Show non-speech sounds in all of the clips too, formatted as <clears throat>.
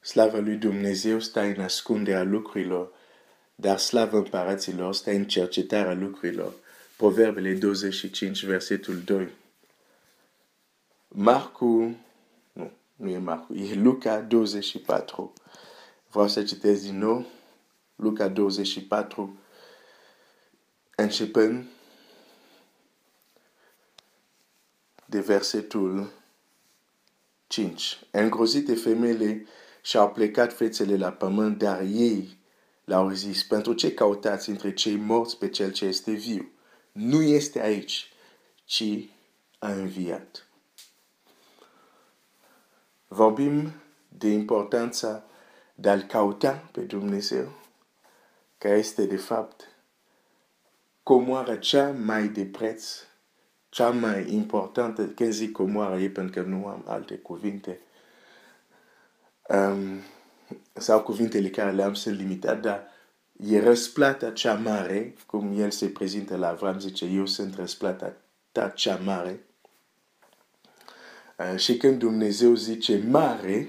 slava lui Dumnezeu stă în ascunderea lucrurilor, dar slava împăraților stă în cercetarea lucrurilor. Proverbele 25, versetul 2. Marcu, nu, nu e Marcu, e Luca 24. Vreau să citesc din nou Luca 24, începând de versetul 5. Îngrozite femeile și-au plecat fețele la pământ, dar ei le-au zis, pentru ce cautați între cei morți pe cel ce este viu? Nu este aici, ci a înviat. Vorbim de importanța de a-L cauta pe Dumnezeu, care este de fapt comoara cea mai de preț, cea mai importantă, când zic comoara e pentru că nu am alte cuvinte, um, sau cuvintele care le-am sunt limitate, dar e răsplata cea mare, cum el se prezintă la Avram, zice, eu sunt răsplata ta cea mare. Uh, și când Dumnezeu zice mare,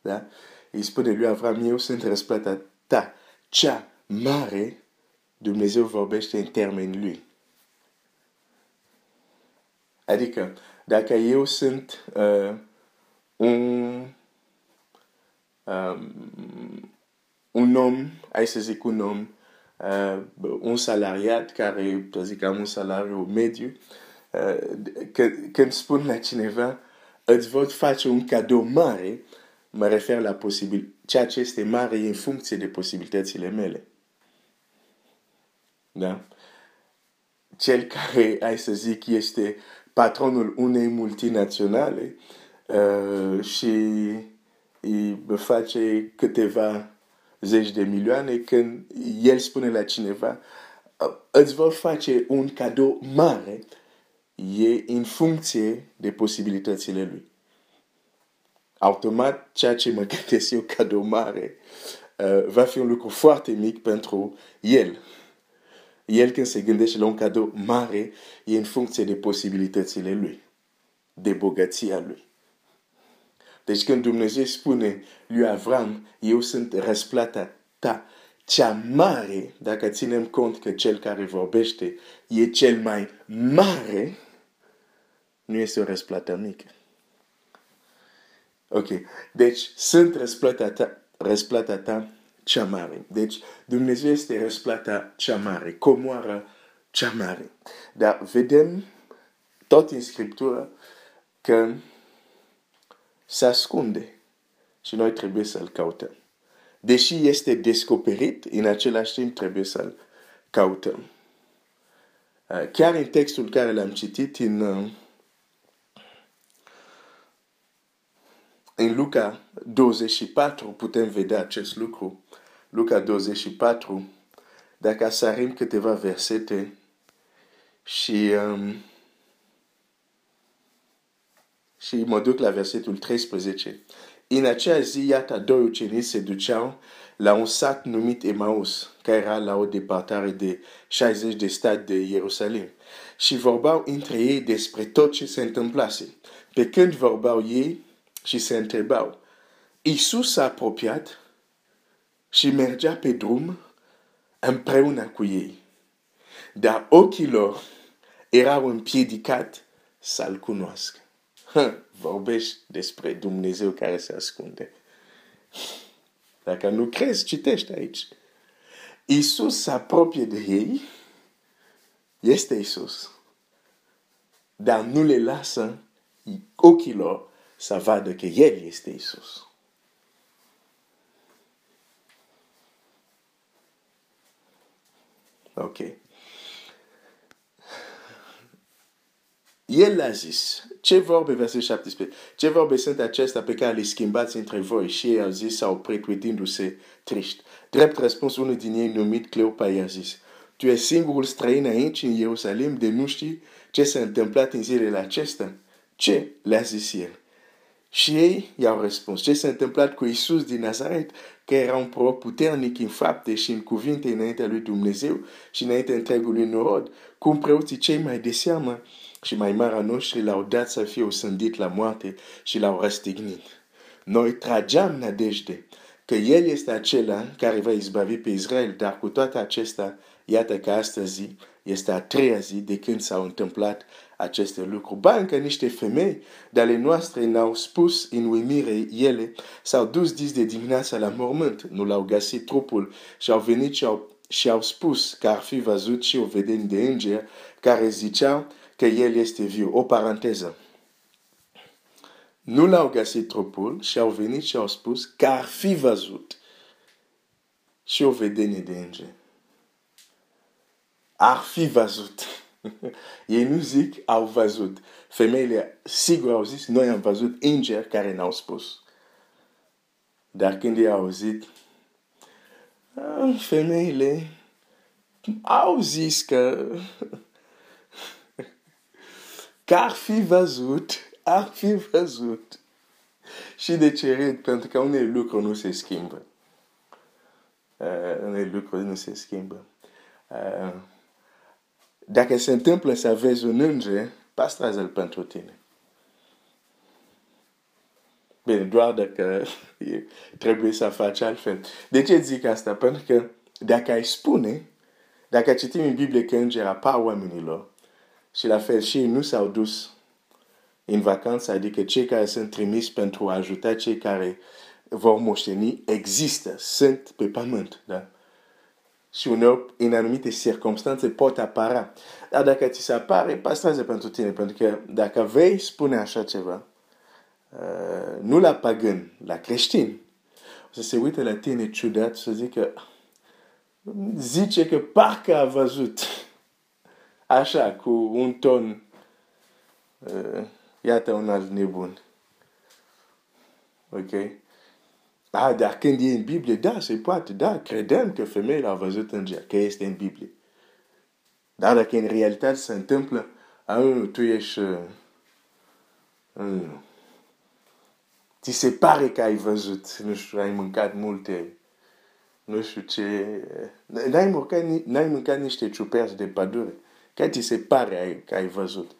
da? îi spune lui Avram, eu sunt răsplata ta cea mare, Dumnezeu vorbește în termeni lui. Adică, dacă eu sunt uh, un um, un om, hai să zic un om, uh, un salariat care, să zic, am un salariu mediu, uh, când spun la cineva, îți văd face un cadou mare, mă refer la posibil, ceea ce este mare în funcție de posibilitățile mele. Da? Cel care, hai să zic, este patronul unei multinaționale uh, și îi face câteva zeci de milioane când el spune la cineva îți vor face un cadou mare e în funcție de posibilitățile lui. Automat, ceea ce mă gândesc eu cadou mare uh, va fi un lucru foarte mic pentru el. El când se gândește la un cadou mare e în funcție de posibilitățile lui, de bogăția lui. Deci când Dumnezeu spune lui Avram, eu sunt răsplata ta, cea mare, dacă ținem cont că cel care vorbește e cel mai mare, nu este o răsplată mică. Ok, deci sunt răsplata ta, răsplata ta cea mare. Deci Dumnezeu este răsplata cea mare, comoara cea mare. Dar vedem tot în Scriptură că se ascunde și noi trebuie să-l căutăm. Deși este descoperit, în același timp trebuie să-l căutăm. Uh, chiar în textul care l-am citit în, uh, în Luca 24 putem vedea acest lucru. Luca 24, dacă sărim câteva versete și um, și mă duc la versetul 13. În acea zi, iată, doi ucenici se duceau la un sat numit Emaus, care era la o departare de 60 de stat de Ierusalim. Și vorbeau între ei despre tot ce se întâmplase. Pe când vorbeau ei și se întrebau, Isus s-a apropiat și mergea pe drum împreună cu ei. Dar ochii lor erau împiedicat să-l cunoască vorbești despre Dumnezeu care se ascunde. Dacă nu crezi, citește aici. Isus se apropie de ei, este Isus. Dar nu le lasă ochilor să vadă că El este Isus. Ok. El a zis, ce vorbe, verset 17, ce vorbe sunt acestea pe care le schimbați între voi? Și ei au zis, sau pretutându-se triști. Drept răspuns, unul din ei numit Cleopa i-a zis, tu ești singurul străin aici în Ierusalim de nu știi ce s-a întâmplat în zilele acestea? Ce? Le-a zis el. Și ei i-au răspuns, ce s-a întâmplat cu Isus din Nazaret, că era un proroc puternic în fapte și în cuvinte înaintea lui Dumnezeu și înaintea întregului norod, cum preoții cei mai de și mai mari noștri l-au dat să fie osândit la moarte și l-au răstignit. noi trageam nădejde că El este acela care va izbavi pe Israel, dar cu toate acestea, iată că astăzi este a treia zi de când s-au întâmplat aceste lucruri. Ba încă niște femei de ale noastre ne-au spus în uimire ele, s-au dus dis de dimineața la mormânt, nu l-au găsit trupul și au venit și au, și au spus că ar fi văzut și o vedenie de înger care ziceau că el este viu. O paranteză. Nu l-au găsit trupul și au venit și au spus că ar fi văzut și o vedenie de înger. Ar fi văzut. <laughs> Ei nu zic au văzut. Femeile sigur au zis, noi am văzut îngeri care ne-au spus. Dar când ei au auzit, femeile au zis că că ar fi văzut, ar fi văzut. Și de ce red? Pentru că unele lucruri nu se schimbă. Uh, unele lucruri nu se schimbă. Uh, dacă se întâmplă să vezi un înger, pastrează-l pentru tine. Bine, doar dacă trebuie să faci altfel. De ce zic asta? Pentru că dacă ai spune, dacă citim în Biblie că înger apar oamenilor, și la fel și ei nu s-au dus în vacanță, adică cei care sunt trimis pentru a ajuta cei care vor moșteni, există, sunt pe pământ. Da? și uneori, în anumite circunstanțe, pot apara. Dar dacă ți se apare, pastrează pentru tine, pentru că dacă vei spune așa ceva, uh, nu la pagan, la creștin, o să se uite la tine ciudat să zică, zice că parcă a văzut așa, cu un ton, uh, iată un alt nebun. Ok? Ah, dar când e în Biblie, da, se poate, da, credem că femeile au văzut înger, că este în Biblie. Dar dacă în realitate se întâmplă, ah, tu ești... Uh, uh, ți se pare că ai văzut, nu știu, ai mâncat multe, nu știu ce... N-ai mâncat, n-ai mâncat niște ciuperci de pădure. Că ți se pare că ai văzut.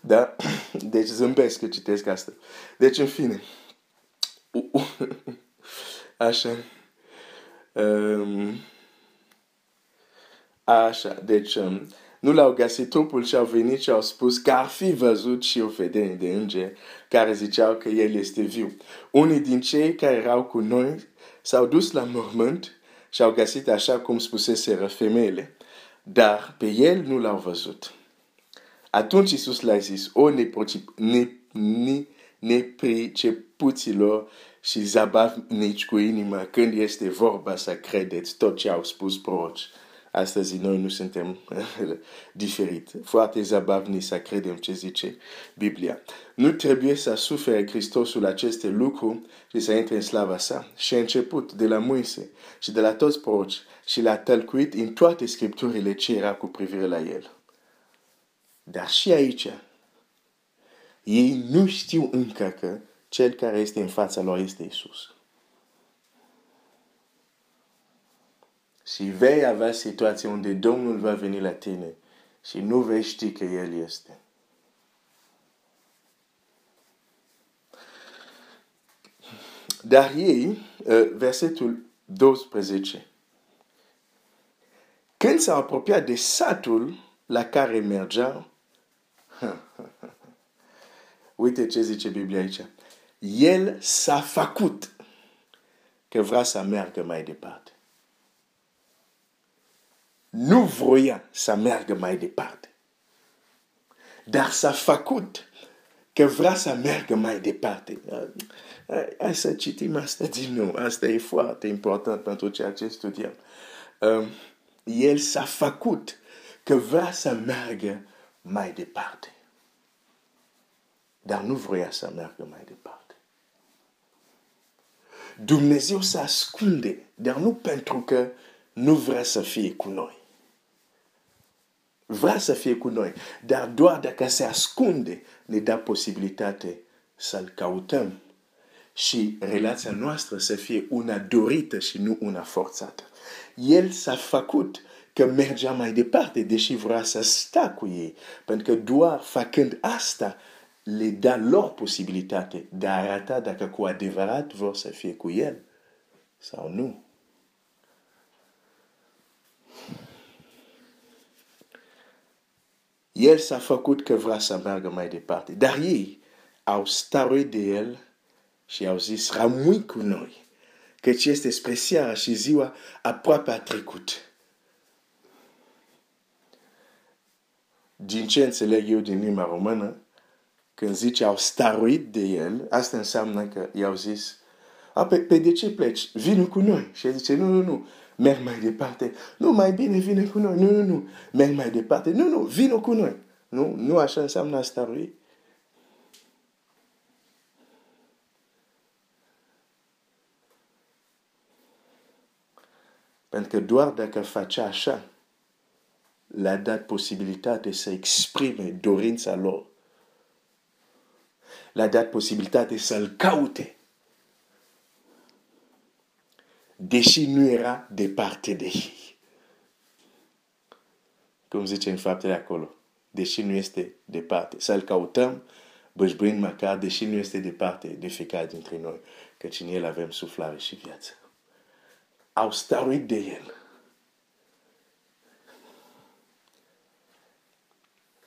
Da? <clears throat> Deci zâmbesc că citesc asta. Deci, în fine... <laughs> Așa. Um, așa, deci um, nu l-au găsit trupul și au venit și au spus că ar fi văzut și o vedenie de înger care ziceau că el este viu. Unii din cei care erau cu noi s-au dus la mormânt și au găsit așa cum spusese femeile, dar pe el nu l-au văzut. Atunci Iisus le-a zis, o nepricepuților și zabavnici cu inima când este vorba să credeți tot ce au spus proroci. Astăzi noi nu suntem <laughs> diferit. Foarte zabavni să credem ce zice Biblia. Nu trebuie să sufere Hristosul aceste lucruri și să intre în slava sa. Și a început de la Moise și de la toți proroci și l-a tălcuit în toate scripturile ce era cu privire la el. Dar și aici, ei nu știu încă că cel care este în fața lor este Isus. Și vei avea situații unde Domnul va veni la tine și nu vei ști că El este. Dar ei, uh, versetul 12, când s-au apropiat de satul la care mergeau, <laughs> uite ce zice Biblia aici el s-a făcut că vrea să meargă mai departe. Nu voia să meargă mai departe. Dar s-a făcut că vrea să meargă mai departe. Hai să citim asta din nou. Asta e foarte important pentru ceea ce studiem. Um, el s-a făcut că vrea să meargă mai departe. Dar nu vrea să meargă mai departe. Dumnezeu se ascunde, dar nu pentru că nu vrea să fie cu noi. Vrea să fie cu noi, dar doar dacă se ascunde, ne dă posibilitate să-L căutăm și relația noastră să fie una dorită și nu una forțată. El s-a făcut că mergea mai departe, deși vrea să sta cu ei, pentru că doar făcând asta, le da lor posibilitate de a arăta dacă cu adevărat vor să fie cu El sau nu. El s-a făcut că vrea să meargă mai departe, dar ei au staruit de El și au zis, rămâi cu noi, căci este spre seara și ziua aproape a trecut. Din ce înțeleg eu din limba română, când zice au staruit de el, asta înseamnă că i-au zis, a, pe, pe de ce pleci? Vino cu noi. Și el zice, nu, nu, nu, merg mai departe. Nu, mai bine vine cu noi. Nu, nu, nu, merg mai departe. Nu, nu, vino cu noi. Nu, nu așa înseamnă a starui. Pentru că doar dacă face așa, le-a dat posibilitate să exprime dorința lor. Le-a dat posibilitate să-l caute. Deși nu era departe de ei. Cum zice în faptele acolo. Deși nu este departe. Să-l cautăm bășbâind măcar, deși nu este departe de fiecare dintre noi. Căci în el avem suflare și viață. Au staruit de el.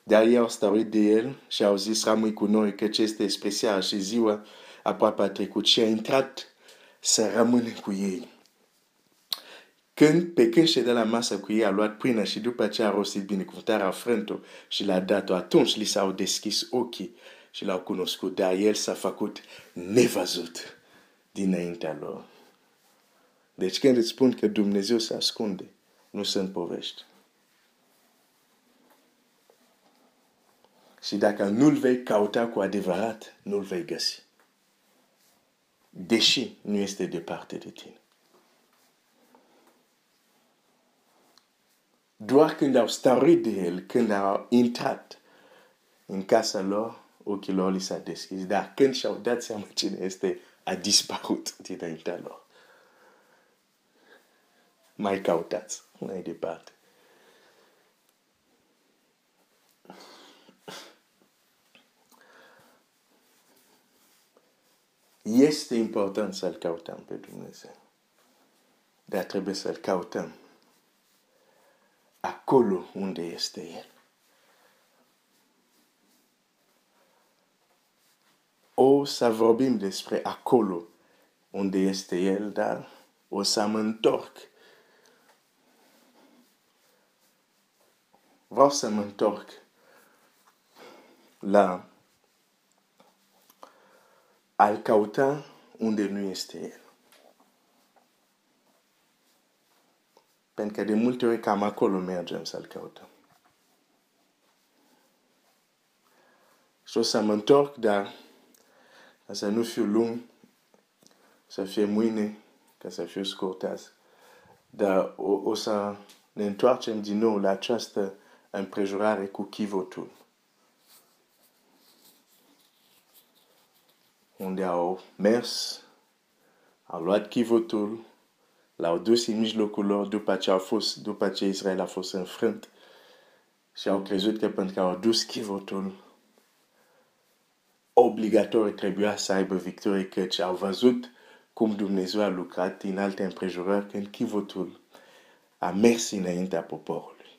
Dar ei au stăruit de el și au zis, rămâi cu noi, că ce este special și ziua aproape a trecut și a intrat să rămână cu ei. Când, pe când ședea la masă cu ei, a luat pâinea și după ce a rostit binecuvântarea, a frânt-o și l-a dat-o. Atunci li s-au deschis ochii și l-au cunoscut, dar el s-a făcut nevăzut dinaintea lor. Deci când îți spun că Dumnezeu se ascunde, nu sunt povești. Și dacă nu-l vei cauta cu adevărat, nu-l vei găsi. Deși nu este departe de tine. Doar când au starit de el, când au intrat în casa lor, ochii lor li s-a deschis. Dar când și-au dat seama cine este, a dispărut dinaintea lor. Mai cautați mai departe. Este important să-L căutăm pe Dumnezeu. Dar trebuie să-L căutăm acolo unde este El. O să vorbim despre acolo unde este El, dar o să mă întorc. Vreau să mă întorc la al cauta unde nu este El. Pentru că de multe ori cam acolo mergem să-L căutăm. Și o să mă întorc, dar ca să nu fiu lung, să fie mâine, ca să fiu scurtat. Dar o, o să ne întoarcem din nou la această împrejurare cu chivotul. unde au mers, au luat chivotul, l-au dus în mijlocul lor după ce, au fost, după ce Israel a fost înfrânt și au crezut că pentru că au dus chivotul, obligatoriu trebuia să aibă victorie, căci au văzut cum Dumnezeu a lucrat în alte împrejurări când chivotul a mers înaintea poporului.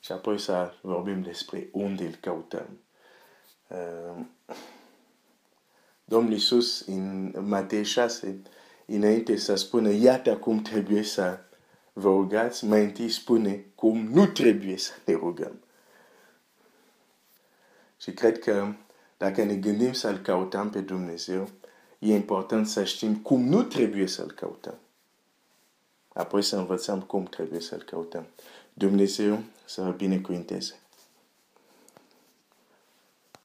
Și apoi să vorbim despre unde îl căutăm. Uh, Domnul Iisus în Matei 6, înainte să spună, iată cum trebuie să vă rugați, mai întâi spune cum nu trebuie să ne rugăm. Și cred că dacă ne gândim să-L căutăm pe Dumnezeu, e important să știm cum nu trebuie să-L căutăm. Apoi să învățăm cum trebuie să-L căutăm. Dumnezeu să vă binecuvinteze.